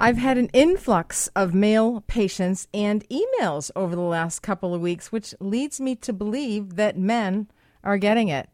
I've had an influx of male patients and emails over the last couple of weeks, which leads me to believe that men are getting it.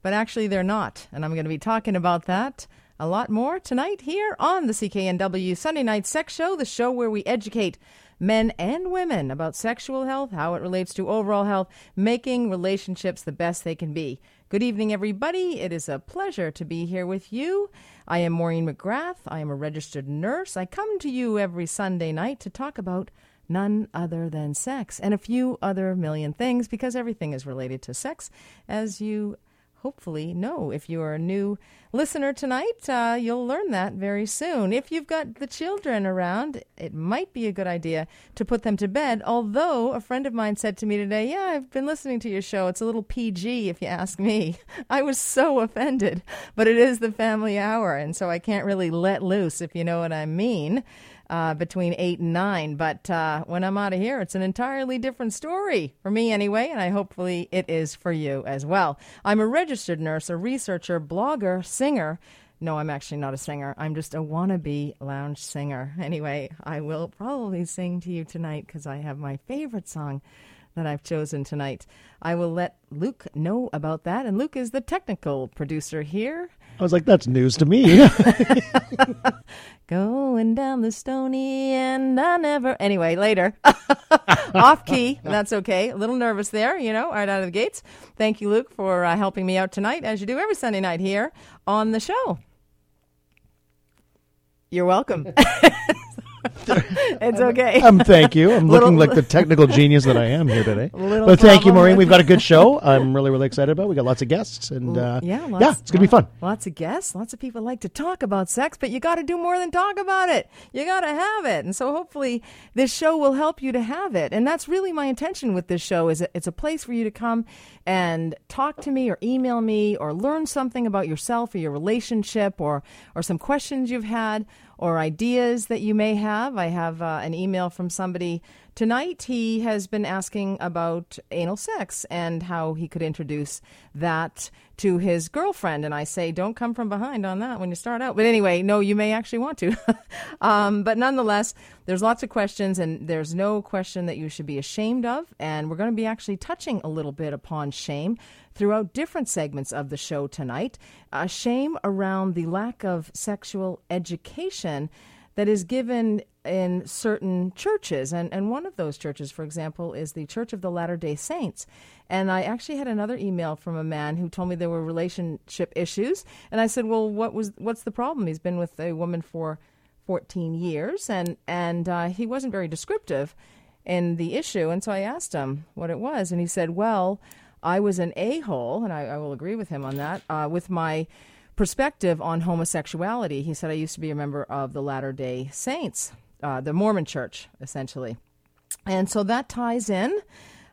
But actually, they're not. And I'm going to be talking about that a lot more tonight here on the CKNW Sunday Night Sex Show, the show where we educate men and women about sexual health, how it relates to overall health, making relationships the best they can be. Good evening, everybody. It is a pleasure to be here with you. I am Maureen McGrath. I am a registered nurse. I come to you every Sunday night to talk about none other than sex and a few other million things because everything is related to sex, as you hopefully know. If you are a new listener tonight, uh, you'll learn that very soon. If you've got the children around, it might be a good idea to put them to bed. Although a friend of mine said to me today, Yeah, I've been listening to your show. It's a little PG, if you ask me. I was so offended, but it is the family hour, and so I can't really let loose, if you know what I mean uh, between eight and nine. But uh, when I'm out of here, it's an entirely different story for me anyway, and I hopefully it is for you as well. I'm a registered nurse, a researcher, blogger, singer. No, I'm actually not a singer. I'm just a wannabe lounge singer. Anyway, I will probably sing to you tonight because I have my favorite song that I've chosen tonight. I will let Luke know about that. And Luke is the technical producer here. I was like, that's news to me. Going down the stony and I never. Anyway, later. Off key. That's okay. A little nervous there, you know, right out of the gates. Thank you, Luke, for uh, helping me out tonight, as you do every Sunday night here on the show. You're welcome. it's okay. Um, thank you. I'm Little- looking like the technical genius that I am here today. Little But thank you, problem Maureen. We've got a good show. I'm really, really excited about. it. We got lots of guests, and uh, yeah, lots, yeah, it's gonna be fun. Lots of guests. Lots of people like to talk about sex, but you got to do more than talk about it. You got to have it, and so hopefully this show will help you to have it. And that's really my intention with this show. Is it's a place for you to come and talk to me, or email me, or learn something about yourself or your relationship, or or some questions you've had, or ideas that you may have. I have uh, an email from somebody tonight. He has been asking about anal sex and how he could introduce that to his girlfriend. And I say, don't come from behind on that when you start out. But anyway, no, you may actually want to. um, but nonetheless, there's lots of questions, and there's no question that you should be ashamed of. And we're going to be actually touching a little bit upon shame throughout different segments of the show tonight. Uh, shame around the lack of sexual education that is given in certain churches. And, and one of those churches, for example, is the Church of the Latter day Saints. And I actually had another email from a man who told me there were relationship issues. And I said, Well, what was what's the problem? He's been with a woman for 14 years, and, and uh, he wasn't very descriptive in the issue. And so I asked him what it was. And he said, Well, I was an a hole, and I, I will agree with him on that, uh, with my perspective on homosexuality. He said, I used to be a member of the Latter day Saints, uh, the Mormon church, essentially. And so that ties in.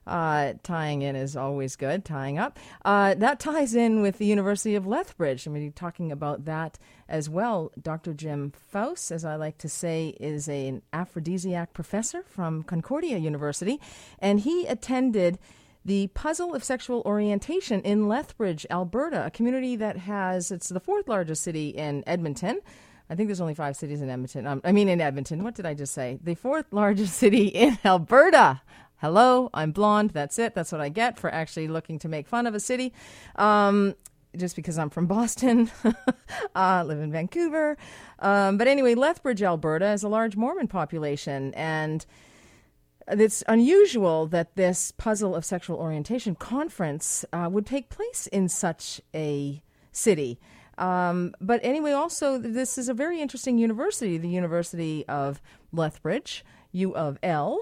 Uh, tying in is always good, tying up. Uh, that ties in with the University of Lethbridge. I'm going to be talking about that as well. Dr. Jim Pfaus, as I like to say, is a, an aphrodisiac professor from Concordia University, and he attended the Puzzle of Sexual Orientation in Lethbridge, Alberta, a community that has, it's the fourth largest city in Edmonton. I think there's only five cities in Edmonton. Um, I mean, in Edmonton. What did I just say? The fourth largest city in Alberta. Hello, I'm blonde. That's it. That's what I get for actually looking to make fun of a city. Um, just because I'm from Boston, uh, live in Vancouver. Um, but anyway, Lethbridge, Alberta, is a large Mormon population, and it's unusual that this puzzle of sexual orientation conference uh, would take place in such a city. Um, but anyway, also, this is a very interesting university, the University of Lethbridge, U of L.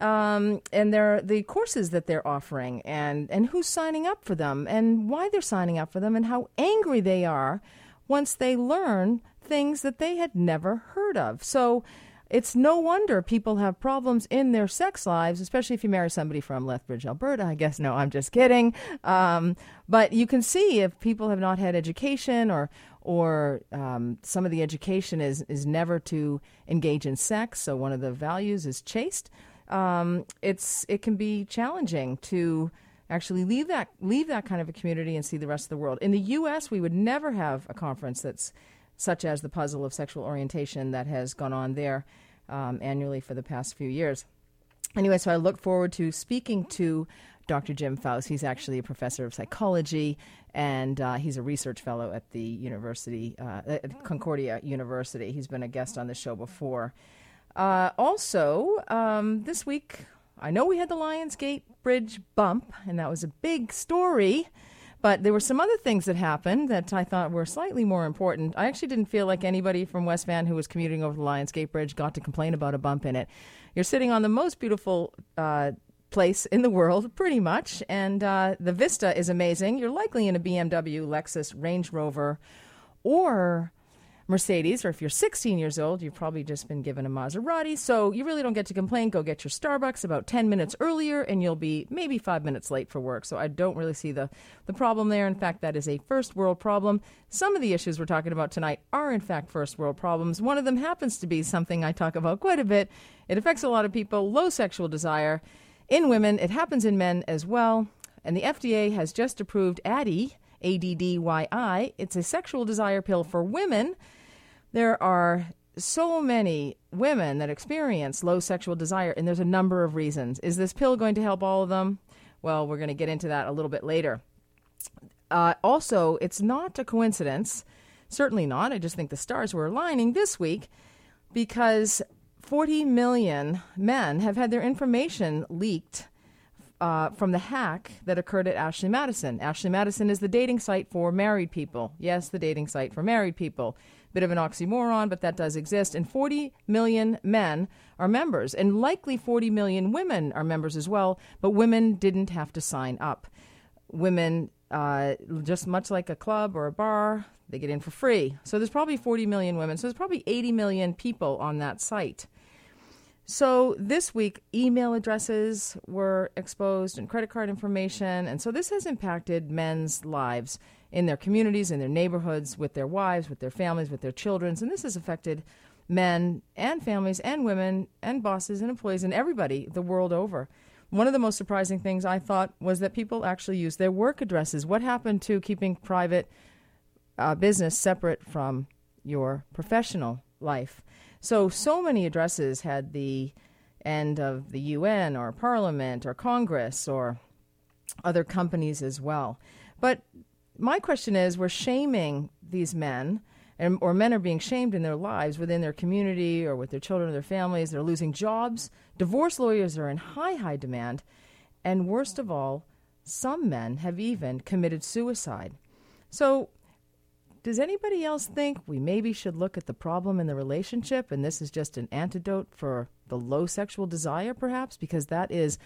Um, and they're, the courses that they're offering, and, and who's signing up for them, and why they're signing up for them, and how angry they are once they learn things that they had never heard of. So, it's no wonder people have problems in their sex lives, especially if you marry somebody from Lethbridge, Alberta. I guess no, I'm just kidding. Um, but you can see if people have not had education or or um, some of the education is is never to engage in sex. So one of the values is chaste. Um, it's it can be challenging to actually leave that leave that kind of a community and see the rest of the world. In the U.S., we would never have a conference that's such as the puzzle of sexual orientation that has gone on there um, annually for the past few years. Anyway, so I look forward to speaking to Dr. Jim Pfaus. He's actually a professor of psychology and uh, he's a research fellow at the university, uh, at Concordia University. He's been a guest on the show before. Uh, also, um, this week, I know we had the Lionsgate Bridge bump, and that was a big story. But there were some other things that happened that I thought were slightly more important. I actually didn't feel like anybody from West Van who was commuting over the Lionsgate Bridge got to complain about a bump in it. You're sitting on the most beautiful uh, place in the world, pretty much. And uh, the vista is amazing. You're likely in a BMW, Lexus, Range Rover, or Mercedes, or if you're 16 years old, you've probably just been given a Maserati. So you really don't get to complain. Go get your Starbucks about 10 minutes earlier, and you'll be maybe five minutes late for work. So I don't really see the, the problem there. In fact, that is a first world problem. Some of the issues we're talking about tonight are, in fact, first world problems. One of them happens to be something I talk about quite a bit. It affects a lot of people low sexual desire in women. It happens in men as well. And the FDA has just approved Addyi. It's a sexual desire pill for women. There are so many women that experience low sexual desire, and there's a number of reasons. Is this pill going to help all of them? Well, we're going to get into that a little bit later. Uh, also, it's not a coincidence, certainly not. I just think the stars were aligning this week because 40 million men have had their information leaked uh, from the hack that occurred at Ashley Madison. Ashley Madison is the dating site for married people. Yes, the dating site for married people. Bit of an oxymoron, but that does exist. And 40 million men are members, and likely 40 million women are members as well, but women didn't have to sign up. Women, uh, just much like a club or a bar, they get in for free. So there's probably 40 million women. So there's probably 80 million people on that site. So this week, email addresses were exposed and credit card information. And so this has impacted men's lives in their communities, in their neighborhoods, with their wives, with their families, with their children. And this has affected men and families and women and bosses and employees and everybody the world over. One of the most surprising things I thought was that people actually use their work addresses. What happened to keeping private uh, business separate from your professional life? So, so many addresses had the end of the UN or Parliament or Congress or other companies as well. But my question is we're shaming these men, and, or men are being shamed in their lives within their community or with their children or their families. They're losing jobs. Divorce lawyers are in high, high demand. And worst of all, some men have even committed suicide. So, does anybody else think we maybe should look at the problem in the relationship and this is just an antidote for the low sexual desire, perhaps? Because that is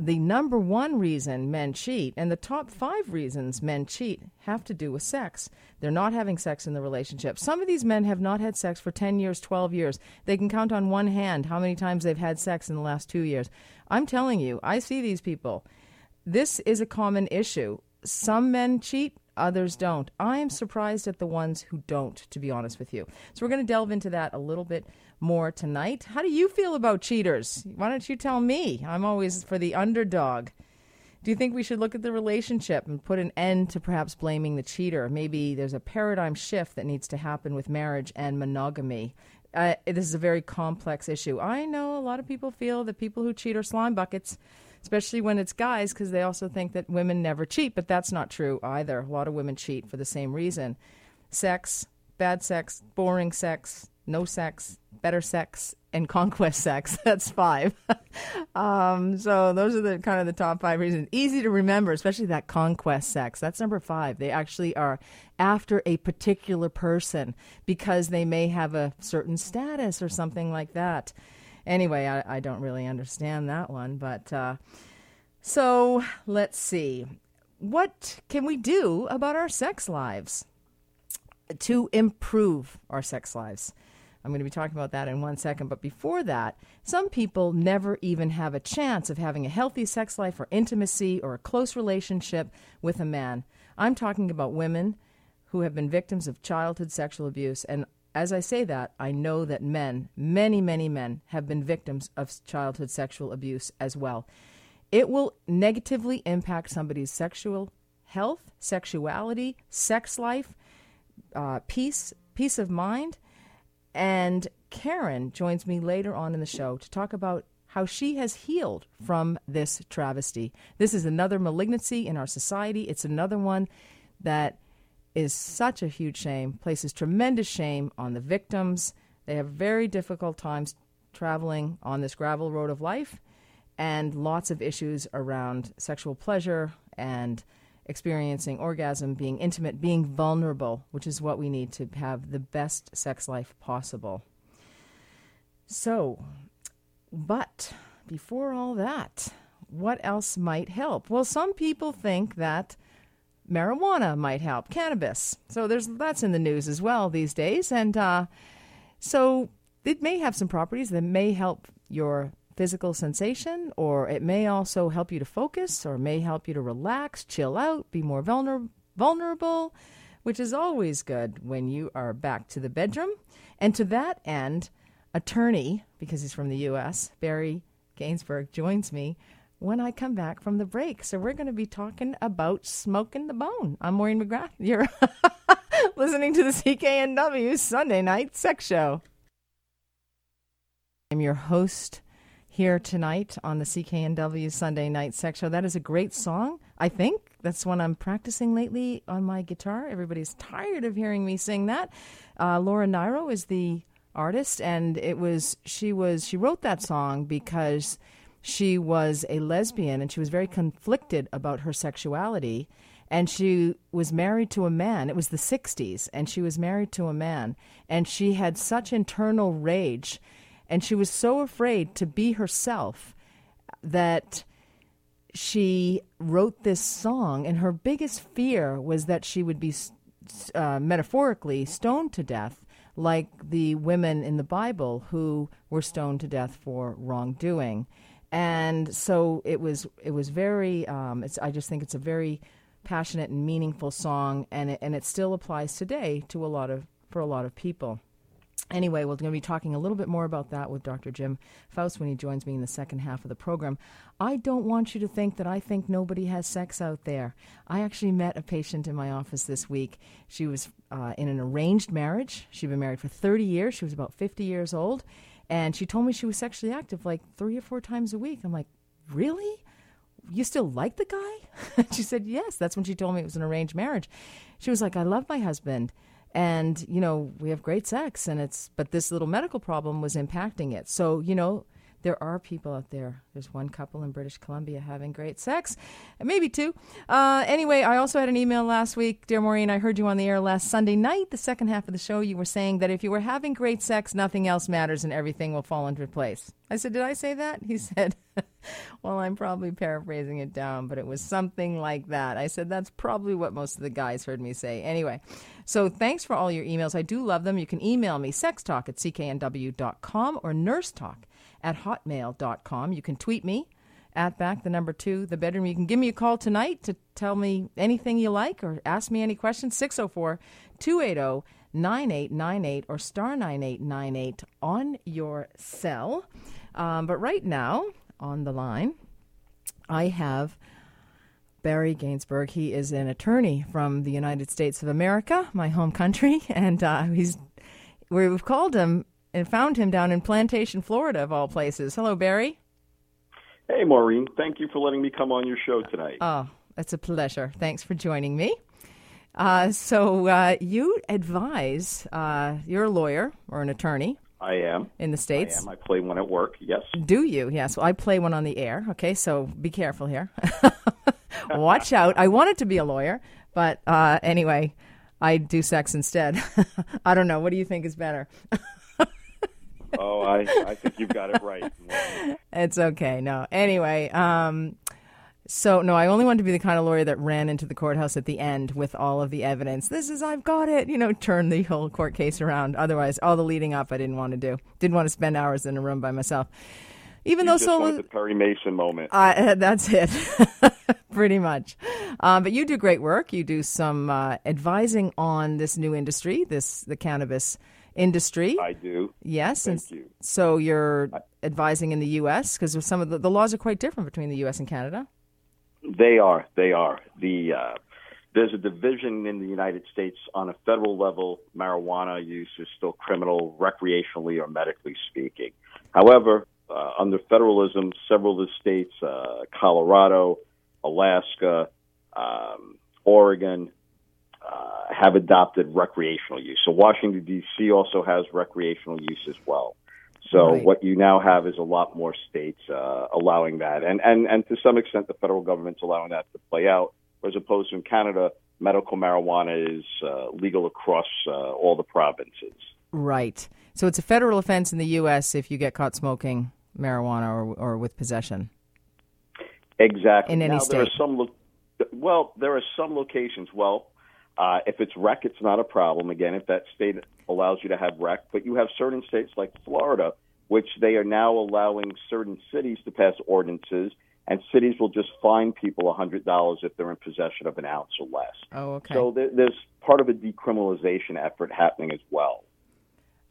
the number one reason men cheat, and the top five reasons men cheat have to do with sex. They're not having sex in the relationship. Some of these men have not had sex for 10 years, 12 years. They can count on one hand how many times they've had sex in the last two years. I'm telling you, I see these people. This is a common issue. Some men cheat, others don't. I am surprised at the ones who don't, to be honest with you. So we're going to delve into that a little bit more tonight. How do you feel about cheaters? Why don't you tell me? I'm always for the underdog. Do you think we should look at the relationship and put an end to perhaps blaming the cheater? Maybe there's a paradigm shift that needs to happen with marriage and monogamy. Uh, this is a very complex issue. I know a lot of people feel that people who cheat are slime buckets especially when it's guys, because they also think that women never cheat, but that's not true either. A lot of women cheat for the same reason sex, bad sex, boring sex, no sex, better sex, and conquest sex. That's five. um, so those are the kind of the top five reasons. Easy to remember, especially that conquest sex. That's number five. They actually are after a particular person because they may have a certain status or something like that anyway, I, I don't really understand that one. But uh, so let's see. What can we do about our sex lives to improve our sex lives? I'm going to be talking about that in one second. But before that, some people never even have a chance of having a healthy sex life or intimacy or a close relationship with a man. I'm talking about women who have been victims of childhood sexual abuse. And as I say that, I know that men, many, many men, have been victims of childhood sexual abuse as well. It will negatively impact somebody's sexual health, sexuality, sex life. uh, peace, peace of mind. And Karen joins me later on in the show to talk about how she has healed from this travesty. This is another malignancy in our society. It's another one that is such a huge shame, places tremendous shame on the victims. They have very difficult times traveling on this gravel road of life and lots of issues around sexual pleasure and experiencing orgasm, being intimate, being vulnerable, which is what we need to have the best sex life possible. So, but before all that, what else might help? Well, some people think that marijuana might help, cannabis. So there's that's in the news as well these days, and uh, so it may have some properties that may help your physical sensation, or it may also help you to focus, or may help you to relax, chill out, be more vulner- vulnerable, which is always good when you are back to the bedroom. And to that end, attorney, because he's from the U.S., Barry Gainsburg, joins me when I come back from the break. So we're going to be talking about smoking the bone. I'm Maureen McGrath. You're listening to the CKNW Sunday Night Sex Show. I'm your host here tonight on the CKNW Sunday Night Sex Show. That is a great song, I think. That's one I'm practicing lately on my guitar. Everybody's tired of hearing me sing that. Uh, Laura Nyro is the artist, and it was she was she wrote that song because she was a lesbian and she was very conflicted about her sexuality. And she was married to a man. It was the 60s, and she was married to a man. And she had such internal rage and she was so afraid to be herself that she wrote this song. And her biggest fear was that she would be uh, metaphorically stoned to death, like the women in the Bible who were stoned to death for wrongdoing. And so it was. It was very. Um, I just think it's a very passionate and meaningful song, and it, and it still applies today to a lot of for a lot of people. Anyway, we're going to be talking a little bit more about that with Dr. Jim Pfaus when he joins me in the second half of the program. I don't want you to think that I think nobody has sex out there. I actually met a patient in my office this week. She was uh, in an arranged marriage. She'd been married for 30 years. She was about 50 years old. And she told me she was sexually active like three or four times a week. I'm like, really? You still like the guy? she said, yes. That's when she told me it was an arranged marriage. She was like, I love my husband and you know we have great sex and it's but this little medical problem was impacting it so you know there are people out there. There's one couple in British Columbia having great sex, maybe two. Uh, anyway, I also had an email last week, dear Maureen. I heard you on the air last Sunday night, the second half of the show. You were saying that if you were having great sex, nothing else matters and everything will fall into place. I said, Did I say that? He said, Well, I'm probably paraphrasing it down, but it was something like that. I said, That's probably what most of the guys heard me say. Anyway, so thanks for all your emails. I do love them. You can email me, sextalk at cknw.com or nursetalk at hotmail.com. You can tweet me at back the number two, the bedroom. You can give me a call tonight to tell me anything you like or ask me any questions. 604 280 9898 or star 9898 on your cell. Um, but right now, on the line, I have Barry Gainsburg He is an attorney from the United States of America, my home country, and uh, he's we've called him and found him down in Plantation, Florida, of all places. Hello, Barry. Hey, Maureen. Thank you for letting me come on your show tonight. Oh, it's a pleasure. Thanks for joining me. Uh, so, uh, you advise, uh, you're a lawyer or an attorney. I am. In the States? I am. I play one at work, yes. Do you? Yes. Well, I play one on the air. Okay, so be careful here. Watch out. I wanted to be a lawyer, but uh, anyway, I do sex instead. I don't know. What do you think is better? oh, I, I think you've got it right. it's okay. No. Anyway, um, so no, I only wanted to be the kind of lawyer that ran into the courthouse at the end with all of the evidence. This is I've got it. You know, turn the whole court case around. Otherwise, all the leading up, I didn't want to do. Didn't want to spend hours in a room by myself. Even you though so the Perry Mason moment. Uh, that's it, pretty much. Um, but you do great work. You do some uh, advising on this new industry, this the cannabis industry. I do. Yes. Thank and you. So you're advising in the U.S. because some of the, the laws are quite different between the U.S. and Canada. They are. They are. The uh, there's a division in the United States on a federal level. Marijuana use is still criminal, recreationally or medically speaking. However, uh, under federalism, several of the states, uh, Colorado, Alaska, um, Oregon, uh, have adopted recreational use. So Washington D.C. also has recreational use as well. So Right. what you now have is a lot more states uh, allowing that, and and and to some extent, the federal government's allowing that to play out. As opposed to in Canada, medical marijuana is uh, legal across uh, all the provinces. Right. So it's a federal offense in the U.S. if you get caught smoking marijuana or, or with possession. Exactly. In any now, There are state. some. Lo- well, there are some locations. Well, uh, if it's rec, it's not a problem. Again, if that state allows you to have rec, but you have certain states like Florida, which they are now allowing certain cities to pass ordinances, and cities will just fine people a hundred dollars if they're in possession of an ounce or less. Oh, okay. So there, there's part of a decriminalization effort happening as well.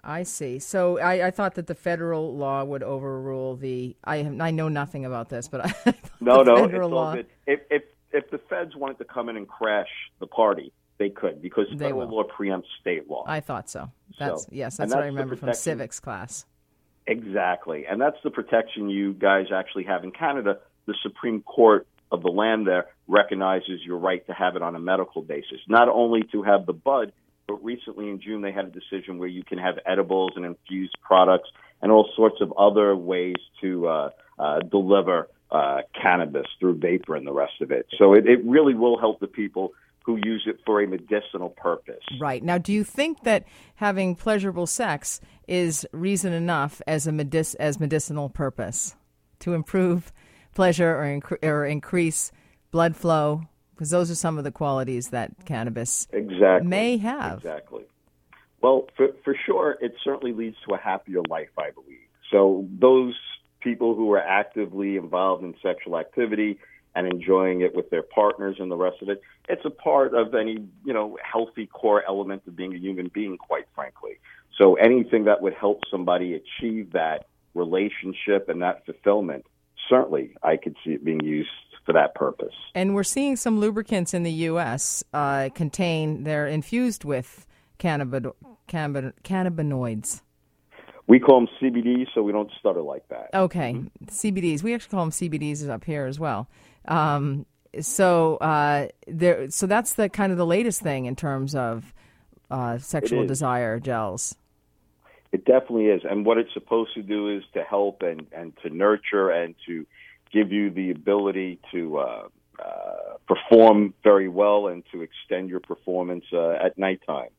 I see. So I, I thought that the federal law would overrule the. I have, I know nothing about this, but I No, the no, federal law. If if if the feds wanted to come in and crash the party, they could because They federal will. law preempts state law. I thought so. That's So- yes. and That's what I remember from civics class. Exactly. And that's the protection you guys actually have in Canada. The Supreme Court of the land there recognizes your right to have it on a medical basis, not only to have the bud, but recently in June they had a decision where you can have edibles and infused products and all sorts of other ways to uh, uh, deliver uh, cannabis through vapor and the rest of it. So it, it really will help the people who use it for a medicinal purpose. Right. Now, do you think that having pleasurable sex is reason enough as a medic- as medicinal purpose to improve pleasure or, incre- or increase blood flow? Because those are some of the qualities that cannabis Exactly. may have. Exactly. Well, for, for sure, it certainly leads to a happier life, I believe. So those people who are actively involved in sexual activity and enjoying it with their partners and the rest of it, it's a part of any, you know, healthy core element of being a human being, quite frankly. So anything that would help somebody achieve that relationship and that fulfillment, certainly I could see it being used for that purpose. And we're seeing some lubricants in the U.S. Uh, contain they're infused with cannabid- cannabinoids. We call them CBDs, so we don't stutter like that. Okay, CBDs. We actually call them CBDs up here as well. Um, so uh, there, so that's the kind of the latest thing in terms of uh, sexual desire gels. It definitely is. And what it's supposed to do is to help and, and to nurture and to give you the ability to uh, uh, perform very well and to extend your performance uh, at nighttime.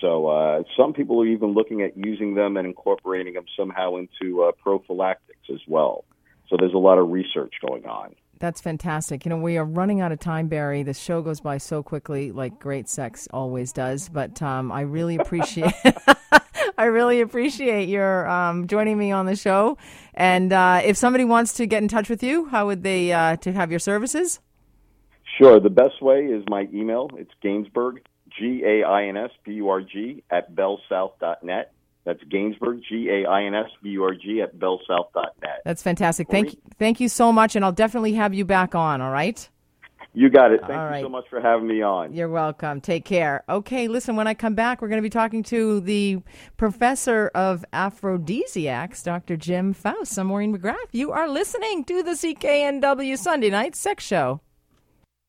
So uh, some people are even looking at using them and incorporating them somehow into uh, prophylactics as well. So there's a lot of research going on. That's fantastic. You know, we are running out of time, Barry. The show goes by so quickly, like great sex always does. But um, I really appreciate, I really appreciate your um, joining me on the show. And uh, if somebody wants to get in touch with you, how would they uh, to have your services? Sure. The best way is my email. It's Gainsburg, G A I N S B U R G, at bellsouth.net. That's Gainsburg, G A I N S B U R G, at bellsouth.net. That's fantastic. Thank you, thank you so much, and I'll definitely have you back on. All right. You got it. Thank All you right. so much for having me on. You're welcome. Take care. Okay, listen, when I come back, we're going to be talking to the professor of aphrodisiacs, Dr. Jim Pfaus. I'm Maureen McGrath. You are listening to the CKNW Sunday Night Sex Show.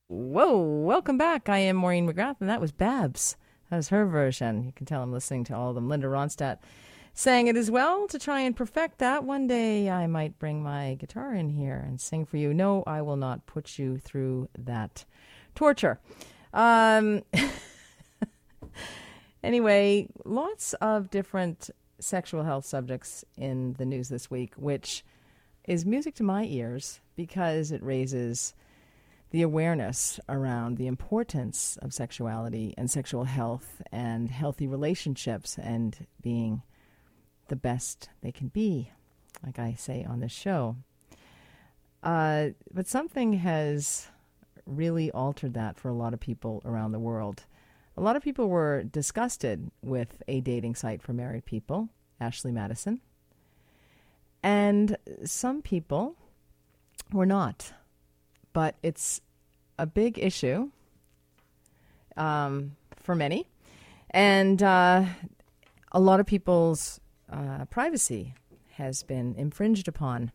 Whoa, welcome back. I am Maureen McGrath, and that was Babs. Was her version. You can tell I'm listening to all of them. Linda Ronstadt sang it as well to try and perfect that. One day I might bring my guitar in here and sing for you. No, I will not put you through that torture. Um, anyway, lots of different sexual health subjects in the news this week, which is music to my ears because it raises the awareness around the importance of sexuality and sexual health and healthy relationships and being the best they can be, like I say on this show. Uh, but something has really altered that for a lot of people around the world. A lot of people were disgusted with a dating site for married people, Ashley Madison. And some people were not. But it's a big issue. um, for many, and uh, a lot of people's uh, privacy has been infringed upon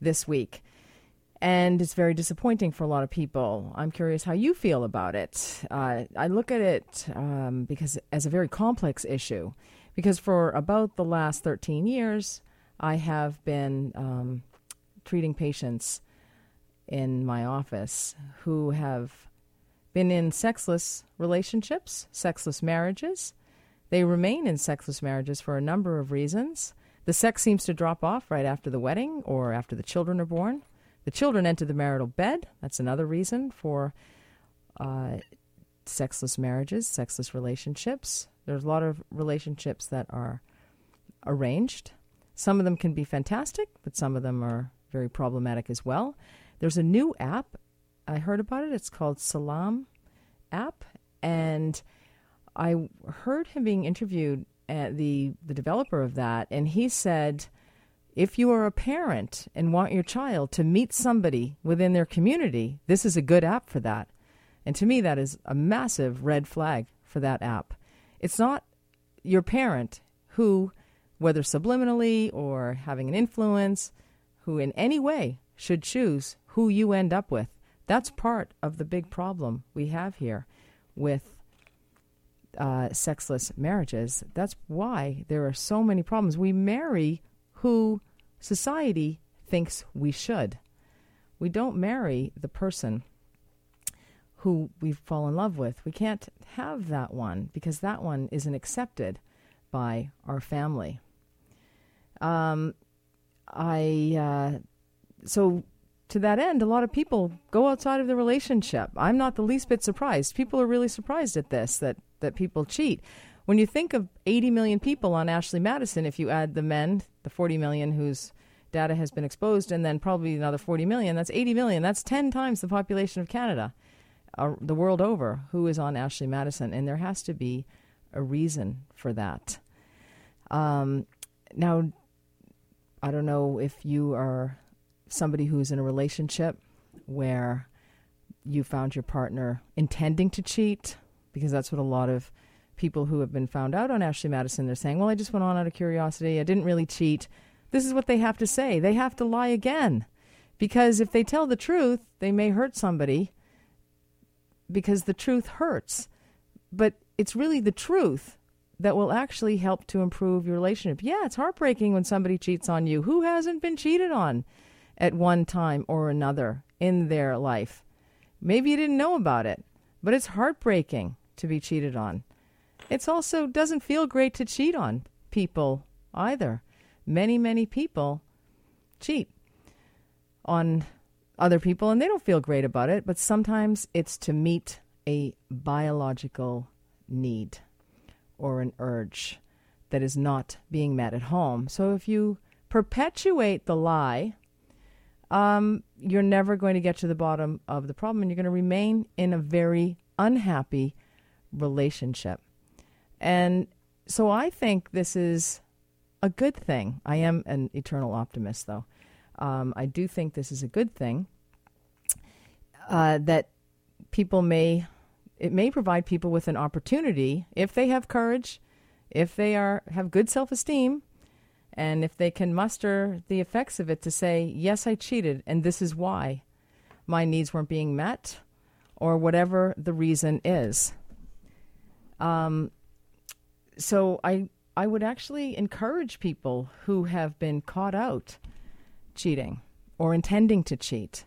this week. And it's very disappointing for a lot of people. I'm curious how you feel about it. Uh, I look at it um, because as a very complex issue, because for about the last 13 years, I have been um, treating patients in my office who have been in sexless relationships, sexless marriages. They remain in sexless marriages for a number of reasons. The sex seems to drop off right after the wedding or after the children are born. The children enter the marital bed. That's another reason for uh, sexless marriages, sexless relationships. There's a lot of relationships that are arranged. Some of them can be fantastic, but some of them are very problematic as well. There's a new app. I heard about it. It's called Salam app, and I heard him being interviewed at the the developer of that, and he said, if you are a parent and want your child to meet somebody within their community, this is a good app for that. And to me, that is a massive red flag for that app. It's not your parent who, whether subliminally or having an influence, who in any way should choose who you end up with. That's part of the big problem we have here with uh, sexless marriages. That's why there are so many problems. We marry who society thinks we should. We don't marry the person who we fall in love with. We can't have that one because that one isn't accepted by our family. Um, I uh, so to that end, a lot of people go outside of the relationship. I'm not the least bit surprised. People are really surprised at this that that people cheat. When you think of 80 million people on Ashley Madison, if you add the men, the 40 million whose data has been exposed, and then probably another 40 million, that's 80 million. That's 10 times the population of Canada, uh, the world over, who is on Ashley Madison. And there has to be a reason for that. Um, now, I don't know if you are somebody who's in a relationship where you found your partner intending to cheat, because that's what a lot of people who have been found out on Ashley Madison they're saying, "Well, I just went on out of curiosity. I didn't really cheat." This is what they have to say. They have to lie again. Because if they tell the truth, they may hurt somebody because the truth hurts. But it's really the truth that will actually help to improve your relationship. Yeah, it's heartbreaking when somebody cheats on you. Who hasn't been cheated on at one time or another in their life? Maybe you didn't know about it, but it's heartbreaking to be cheated on. It's also doesn't feel great to cheat on people either. Many, many people cheat on other people and they don't feel great about it, but sometimes it's to meet a biological need or an urge that is not being met at home. So if you perpetuate the lie, um, you're never going to get to the bottom of the problem and you're going to remain in a very unhappy relationship. And so I think this is a good thing. I am an eternal optimist, though. Um, I do think this is a good thing uh, that people may it may provide people with an opportunity if they have courage, if they are have good self esteem, and if they can muster the effects of it to say, yes, I cheated, and this is why my needs weren't being met, or whatever the reason is. Um, so I I would actually encourage people who have been caught out cheating or intending to cheat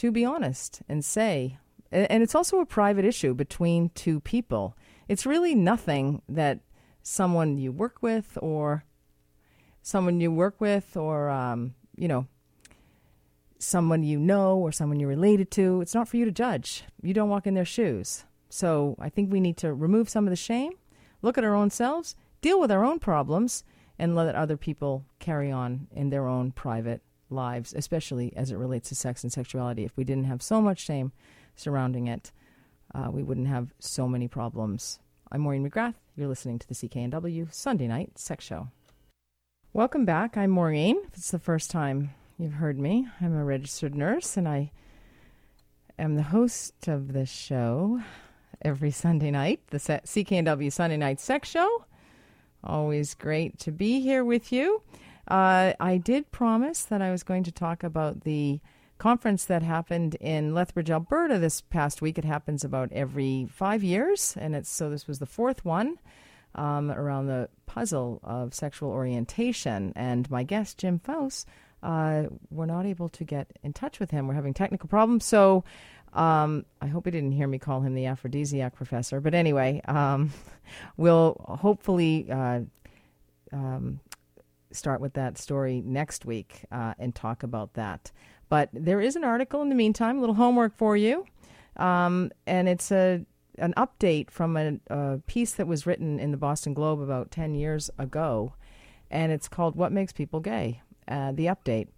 to be honest and say, and it's also a private issue between two people. It's really nothing that someone you work with or someone you work with or, um, you know, someone you know or someone you're related to. It's not for you to judge. You don't walk in their shoes. So I think we need to remove some of the shame, look at our own selves, deal with our own problems, and let other people carry on in their own private lives, especially as it relates to sex and sexuality. If we didn't have so much shame surrounding it, uh, we wouldn't have so many problems. I'm Maureen McGrath. You're listening to the CKNW Sunday Night Sex Show. Welcome back. I'm Maureen. If it's the first time you've heard me, I'm a registered nurse and I am the host of this show. every Sunday night, the CKNW Sunday Night Sex Show. Always great to be here with you. Uh, I did promise that I was going to talk about the conference that happened in Lethbridge, Alberta this past week. It happens about every five years, and it's so this was the fourth one um, around the puzzle of sexual orientation. And my guest, Jim Pfaus, uh, we're not able to get in touch with him. We're having technical problems. So um, I hope he didn't hear me call him the aphrodisiac professor. But anyway, um, we'll hopefully uh, um, start with that story next week uh, and talk about that. But there is an article in the meantime, a little homework for you. Um, and it's a an update from a, a, piece that was written in the Boston Globe about 10 years ago. And it's called What Makes People Gay? Uh, the update.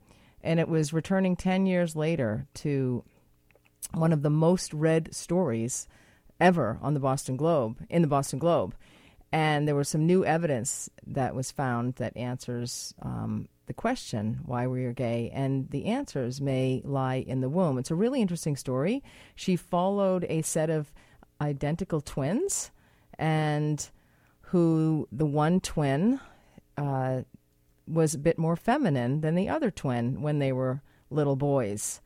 And it was returning 10 years later to one of the most read stories ever on the Boston Globe, in the Boston Globe. And there was some new evidence that was found that answers um, the question why we are gay, and the answers may lie in the womb. It's a really interesting story. She followed a set of identical twins, and who the one twin uh, was a bit more feminine than the other twin when they were little boys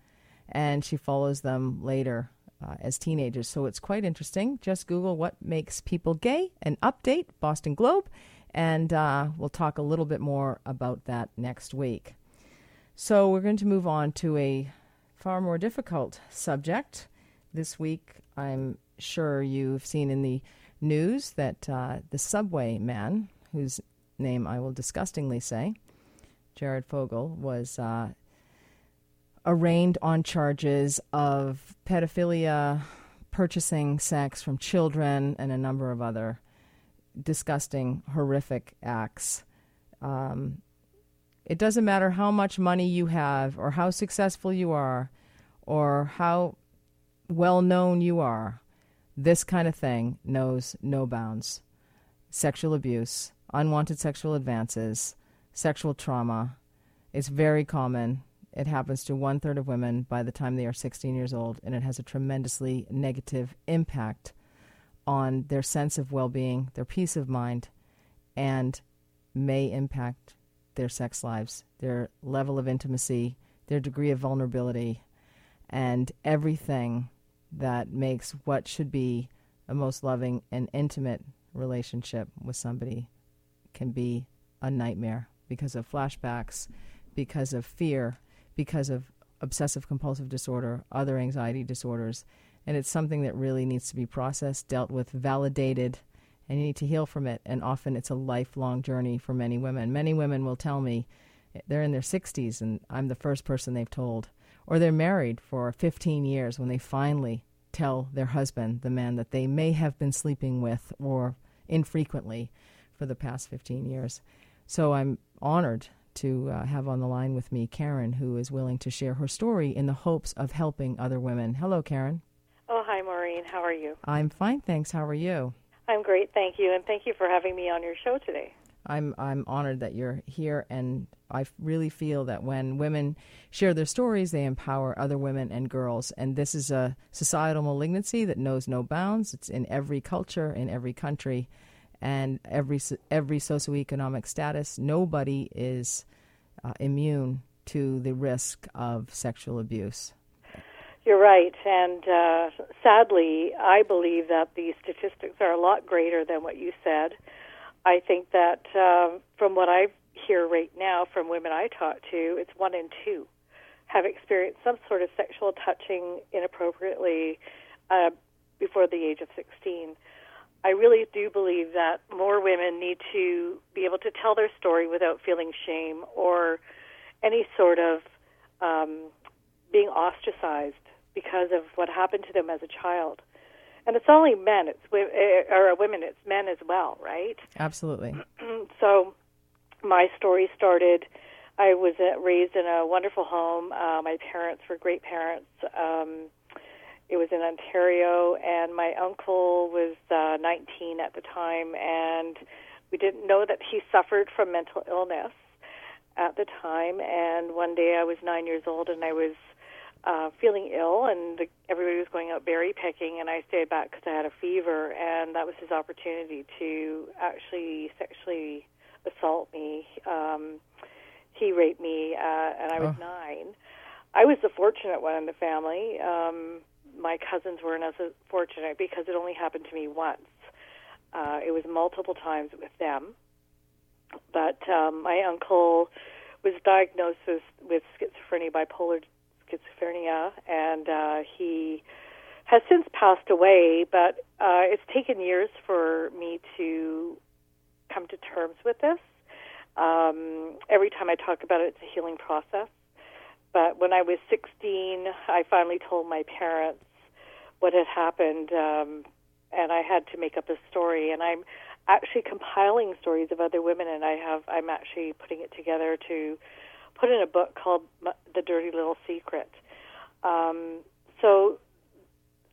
and she follows them later uh, as teenagers. So it's quite interesting. Just Google what makes people gay and update Boston Globe, and uh, we'll talk a little bit more about that next week. So we're going to move on to a far more difficult subject. This week, I'm sure you've seen in the news that uh, the subway man, whose name I will disgustingly say, Jared Fogle, was uh, arraigned on charges of pedophilia, purchasing sex from children, and a number of other disgusting, horrific acts. Um, it doesn't matter how much money you have, or how successful you are, or how well known you are. This kind of thing knows no bounds. Sexual abuse, unwanted sexual advances, sexual trauma. It's very common it happens to one third of women by the time they are 16 years old, and it has a tremendously negative impact on their sense of well being, their peace of mind, and may impact their sex lives, their level of intimacy, their degree of vulnerability, and everything that makes what should be a most loving and intimate relationship with somebody can be a nightmare because of flashbacks, because of fear, because of obsessive compulsive disorder, other anxiety disorders. And it's something that really needs to be processed, dealt with, validated, and you need to heal from it. And often it's a lifelong journey for many women. Many women will tell me they're in their 60s and I'm the first person they've told. Or they're married for 15 years when they finally tell their husband, the man that they may have been sleeping with or infrequently for the past 15 years. So I'm honored to uh, have on the line with me Karen, who is willing to share her story in the hopes of helping other women. Hello, Karen. Oh, hi, Maureen. How are you? I'm fine, thanks. How are you? I'm great, thank you, and thank you for having me on your show today. I'm I'm honored that you're here, and I really feel that when women share their stories, they empower other women and girls. And this is a societal malignancy that knows no bounds. It's in every culture, in every country, and every every socioeconomic status. Nobody is uh, immune to the risk of sexual abuse. You're right, and uh, sadly, I believe that the statistics are a lot greater than what you said. I think that uh, from what I hear right now from women I talk to, it's one in two have experienced some sort of sexual touching inappropriately uh, before the age of 16. I really do believe that more women need to be able to tell their story without feeling shame or any sort of um, being ostracized because of what happened to them as a child. And it's only men, it's eh, or women, it's men as well, right? Absolutely. so, my story started. I was uh, raised in a wonderful home. Uh, my parents were great parents. Um, it was in Ontario, and my uncle was uh, 19 at the time, and we didn't know that he suffered from mental illness at the time. And one day I was nine years old, and I was uh, feeling ill, and the, everybody was going out berry picking, and I stayed back because I had a fever, and that was his opportunity to actually sexually assault me. Um, he raped me, uh, and I was Oh. nine. I was the fortunate one in the family. Um, my cousins weren't as fortunate because it only happened to me once. Uh, it was multiple times with them. But um, my uncle was diagnosed with, with schizophrenia, bipolar schizophrenia, and uh, he has since passed away. But uh, it's taken years for me to come to terms with this. Um, every time I talk about it, it's a healing process. But when I was 16, I finally told my parents what had happened, um, and I had to make up a story. And I'm actually compiling stories of other women, and I have I'm actually putting it together to put in a book called The Dirty Little Secret. Um, so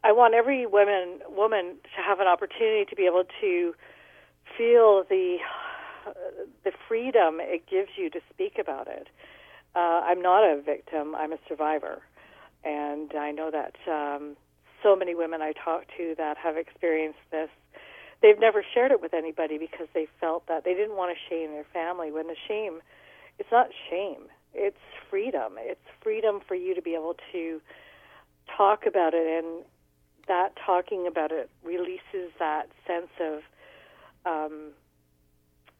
I want every woman woman to have an opportunity to be able to feel the the freedom it gives you to speak about it. Uh, I'm not a victim; I'm a survivor, and I know that um, so many women I talk to that have experienced this, they've never shared it with anybody because they felt that they didn't want to shame their family. When the shame, it's not shame; it's freedom. It's freedom for you to be able to talk about it, and that talking about it releases that sense of um,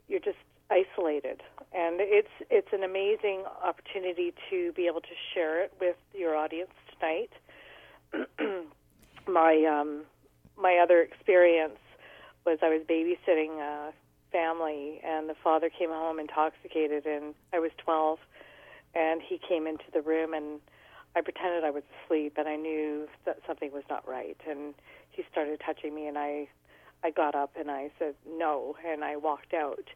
you're just isolated, and it's it's an amazing opportunity to be able to share it with your audience tonight. my um, my other experience was I was babysitting a family, and the father came home intoxicated, and I was 12, and he came into the room, and I pretended I was asleep, and I knew that something was not right, and he started touching me, and I I got up and I said no, and I walked out.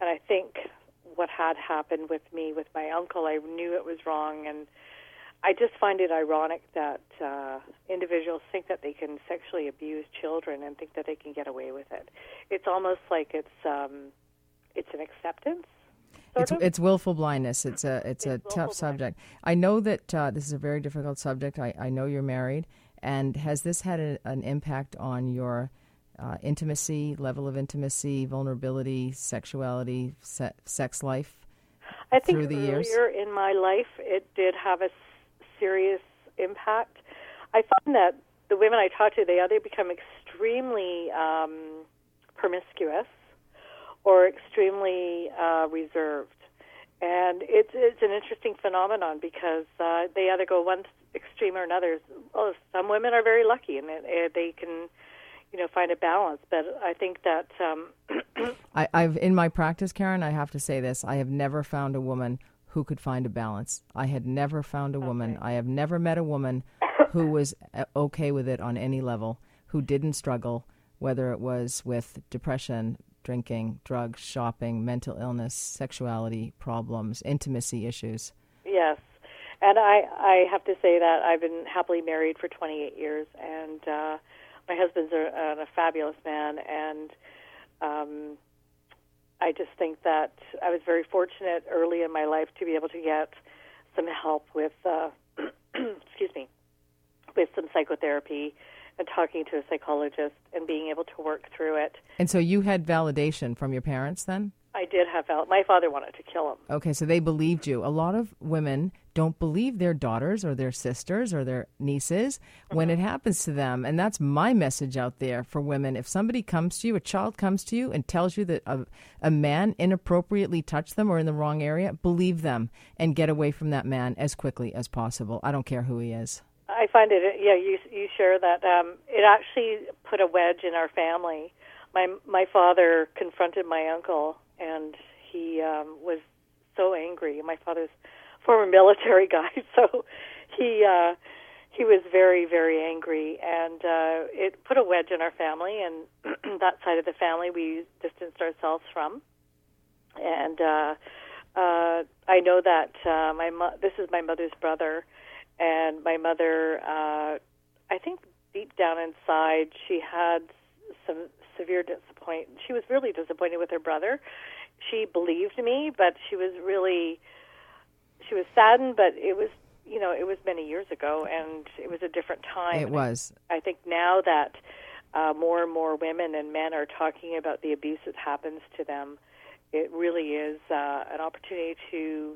And I think what had happened with me with my uncle, I knew it was wrong, and I just find it ironic that uh, individuals think that they can sexually abuse children and think that they can get away with it. It's almost like it's um, it's an acceptance. It's, of. it's willful blindness. It's a it's, a It's willful tough subject. I know that uh, this is a very difficult subject. I, I know you're married, and has this had a, an impact on your uh, intimacy, level of intimacy, vulnerability, sexuality, se- sex life? I think through the earlier years? in my life it did have a serious impact. I find that the women I talk to, they either become extremely um, promiscuous or extremely uh, reserved. And it's it's an interesting phenomenon because uh, they either go one extreme or another. Well, some women are very lucky and they, they can, you know, find a balance. But I think that um, I, I've in my practice, Karen. I have to say this: I have never found a woman who could find a balance. I had never found a woman. I have never met a woman who was uh, okay with it on any level, who didn't struggle, whether it was with depression, drinking, drugs, shopping, mental illness, sexuality problems, intimacy issues. Yes, and I I have to say that I've been happily married for 28 years, and uh, my husband's a, a fabulous man, and um, I just think that I was very fortunate early in my life to be able to get some help with uh, excuse me with some psychotherapy and talking to a psychologist and being able to work through it. And so you had validation from your parents then? I did have val- my father wanted to kill him. Okay, so they believed you. A lot of women don't believe their daughters or their sisters or their nieces when it happens to them. And that's my message out there for women. If somebody comes to you, a child comes to you and tells you that a, a man inappropriately touched them or in the wrong area, believe them and get away from that man as quickly as possible. I don't care who he is. I find it. Yeah, you you share that. Um, it actually put a wedge in our family. My my father confronted my uncle, and he um, was so angry. My father's former military guy, so he uh, he was very very angry, and uh, it put a wedge in our family. And that side of the family, we distanced ourselves from. And uh, uh, I know that uh, my mo- this is my mother's brother and my mother uh i think deep down inside she had some severe disappointment. she was really disappointed with her brother she believed me but she was really she was saddened but it was you know, it was many years ago, and it was a different time. It was. I think now that uh, more and more women and men are talking about the abuse that happens to them, it really is uh, an opportunity to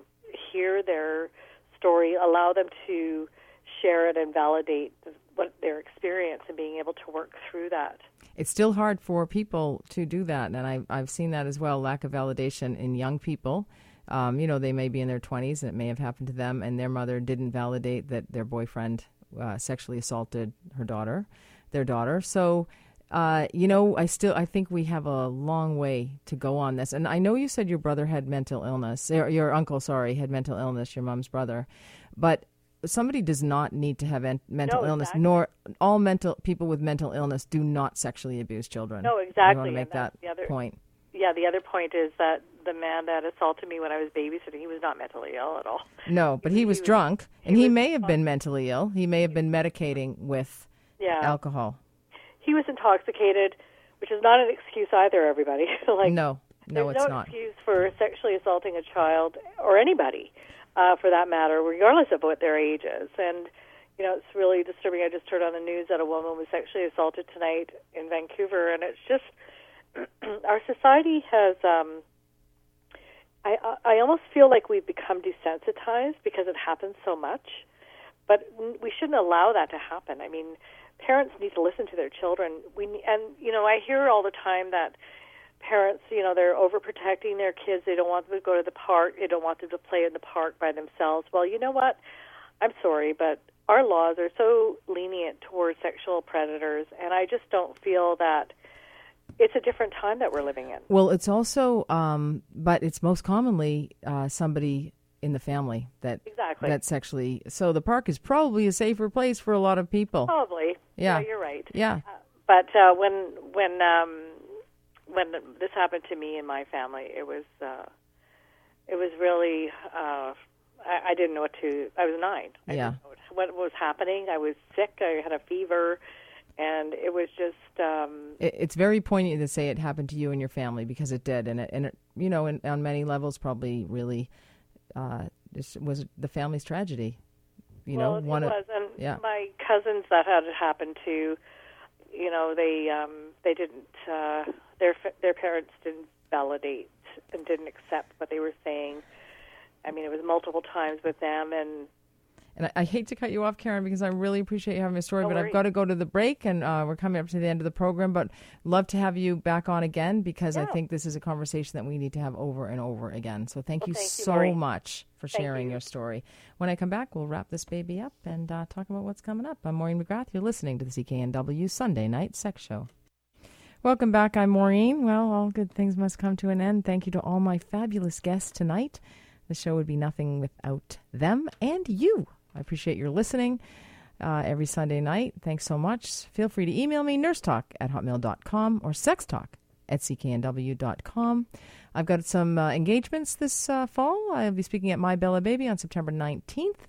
hear their story, allow them to share it and validate what their experience and being able to work through that. It's still hard for people to do that, and I, I've seen that as well. Lack of validation in young people. Um, you know, they may be in their 20s, and it may have happened to them, and their mother didn't validate that their boyfriend uh, sexually assaulted her daughter, their daughter. So, uh, you know, I still I think we have a long way to go on this. And I know you said your brother had mental illness, or your uncle, sorry, had mental illness, your mom's brother, but somebody does not need to have en- mental No, illness, exactly. nor all mental people with mental illness do not sexually abuse children. No, I exactly, want to make that the other- point. Yeah, the other point is that the man that assaulted me when I was babysitting, he was not mentally ill at all. No, but he was was- drunk, and he he may have been mentally ill. He may have been medicating with Yeah, alcohol. he was intoxicated, which is not an excuse either. Everybody, like No, no, there's it's no not. excuse for sexually assaulting a child or anybody, uh, for that matter, regardless of what their age is. And you know, it's really disturbing. I just heard on the news that a woman was sexually assaulted tonight in Vancouver, and it's just our society has. Um, I I almost feel like we've become desensitized because it happens so much, but we shouldn't allow that to happen. I mean, parents need to listen to their children. We and you know I hear all the time that parents, you know, they're overprotecting their kids. They don't want them to go to the park. They don't want them to play in the park by themselves. Well, you know what? I'm sorry, but our laws are so lenient towards sexual predators, and I just don't feel that it's a different time that we're living in. Well, it's also, um, but it's most commonly uh, somebody in the family that Exactly. that sexually. So the park is probably a safer place for a lot of people. Probably. Yeah. you're right. Yeah, But uh, when when um, when this happened to me and my family, it was uh, it was really uh, I, I didn't know what to. I was nine. I Yeah. didn't know what, what was happening. I was sick. I had a fever, and it was just um, it, it's very poignant to say it happened to you and your family because it did, and it, and it, you know, in, on many levels, probably really uh, was the family's tragedy. You well, know, it one of was. And yeah. my cousins that had it happen to, you know, they um, they didn't. Uh, their their parents didn't validate and didn't accept what they were saying. I mean, it was multiple times with them, and And I, I hate to cut you off, Karen, because I really appreciate you having a story, No but I've got to go to the break, and uh, we're coming up to the end of the program. But love to have you back on again because I think this is a conversation that we need to have over and over again. So thank Well, you thank so Maureen. much for Thank sharing you. your story. When I come back, we'll wrap this baby up and uh, talk about what's coming up. I'm Maureen McGrath. You're listening to the CKNW Sunday Night Sex Show. Welcome back. I'm Maureen. Well, all good things must come to an end. Thank you to all my fabulous guests tonight. The show would be nothing without them and you. I appreciate your listening uh, every Sunday night. Thanks so much. Feel free to email me, nursetalk at hotmail.com or sextalk at cknw.com. I've got some uh, engagements this uh, fall. I'll be speaking at My Bella Baby on September 19th.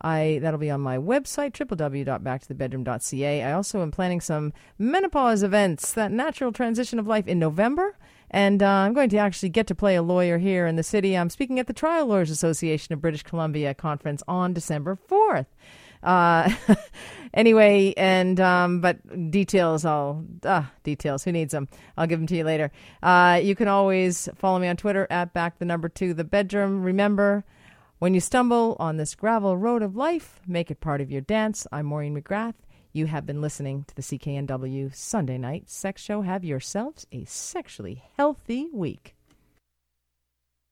I that'll be on my website www.backtothebedroom.ca. I also am planning some menopause events, that natural transition of life in November, and uh, I'm going to actually get to play a lawyer here in the city. I'm speaking at the Trial Lawyers Association of British Columbia conference on December 4th. Uh, anyway, and um, but details, I'll uh, details. Who needs them? I'll give them to you later. Uh, you can always follow me on Twitter at back the number two the bedroom. Remember. When you stumble on this gravel road of life, make it part of your dance. I'm Maureen McGrath. You have been listening to the CKNW Sunday Night Sex Show. Have yourselves a sexually healthy week.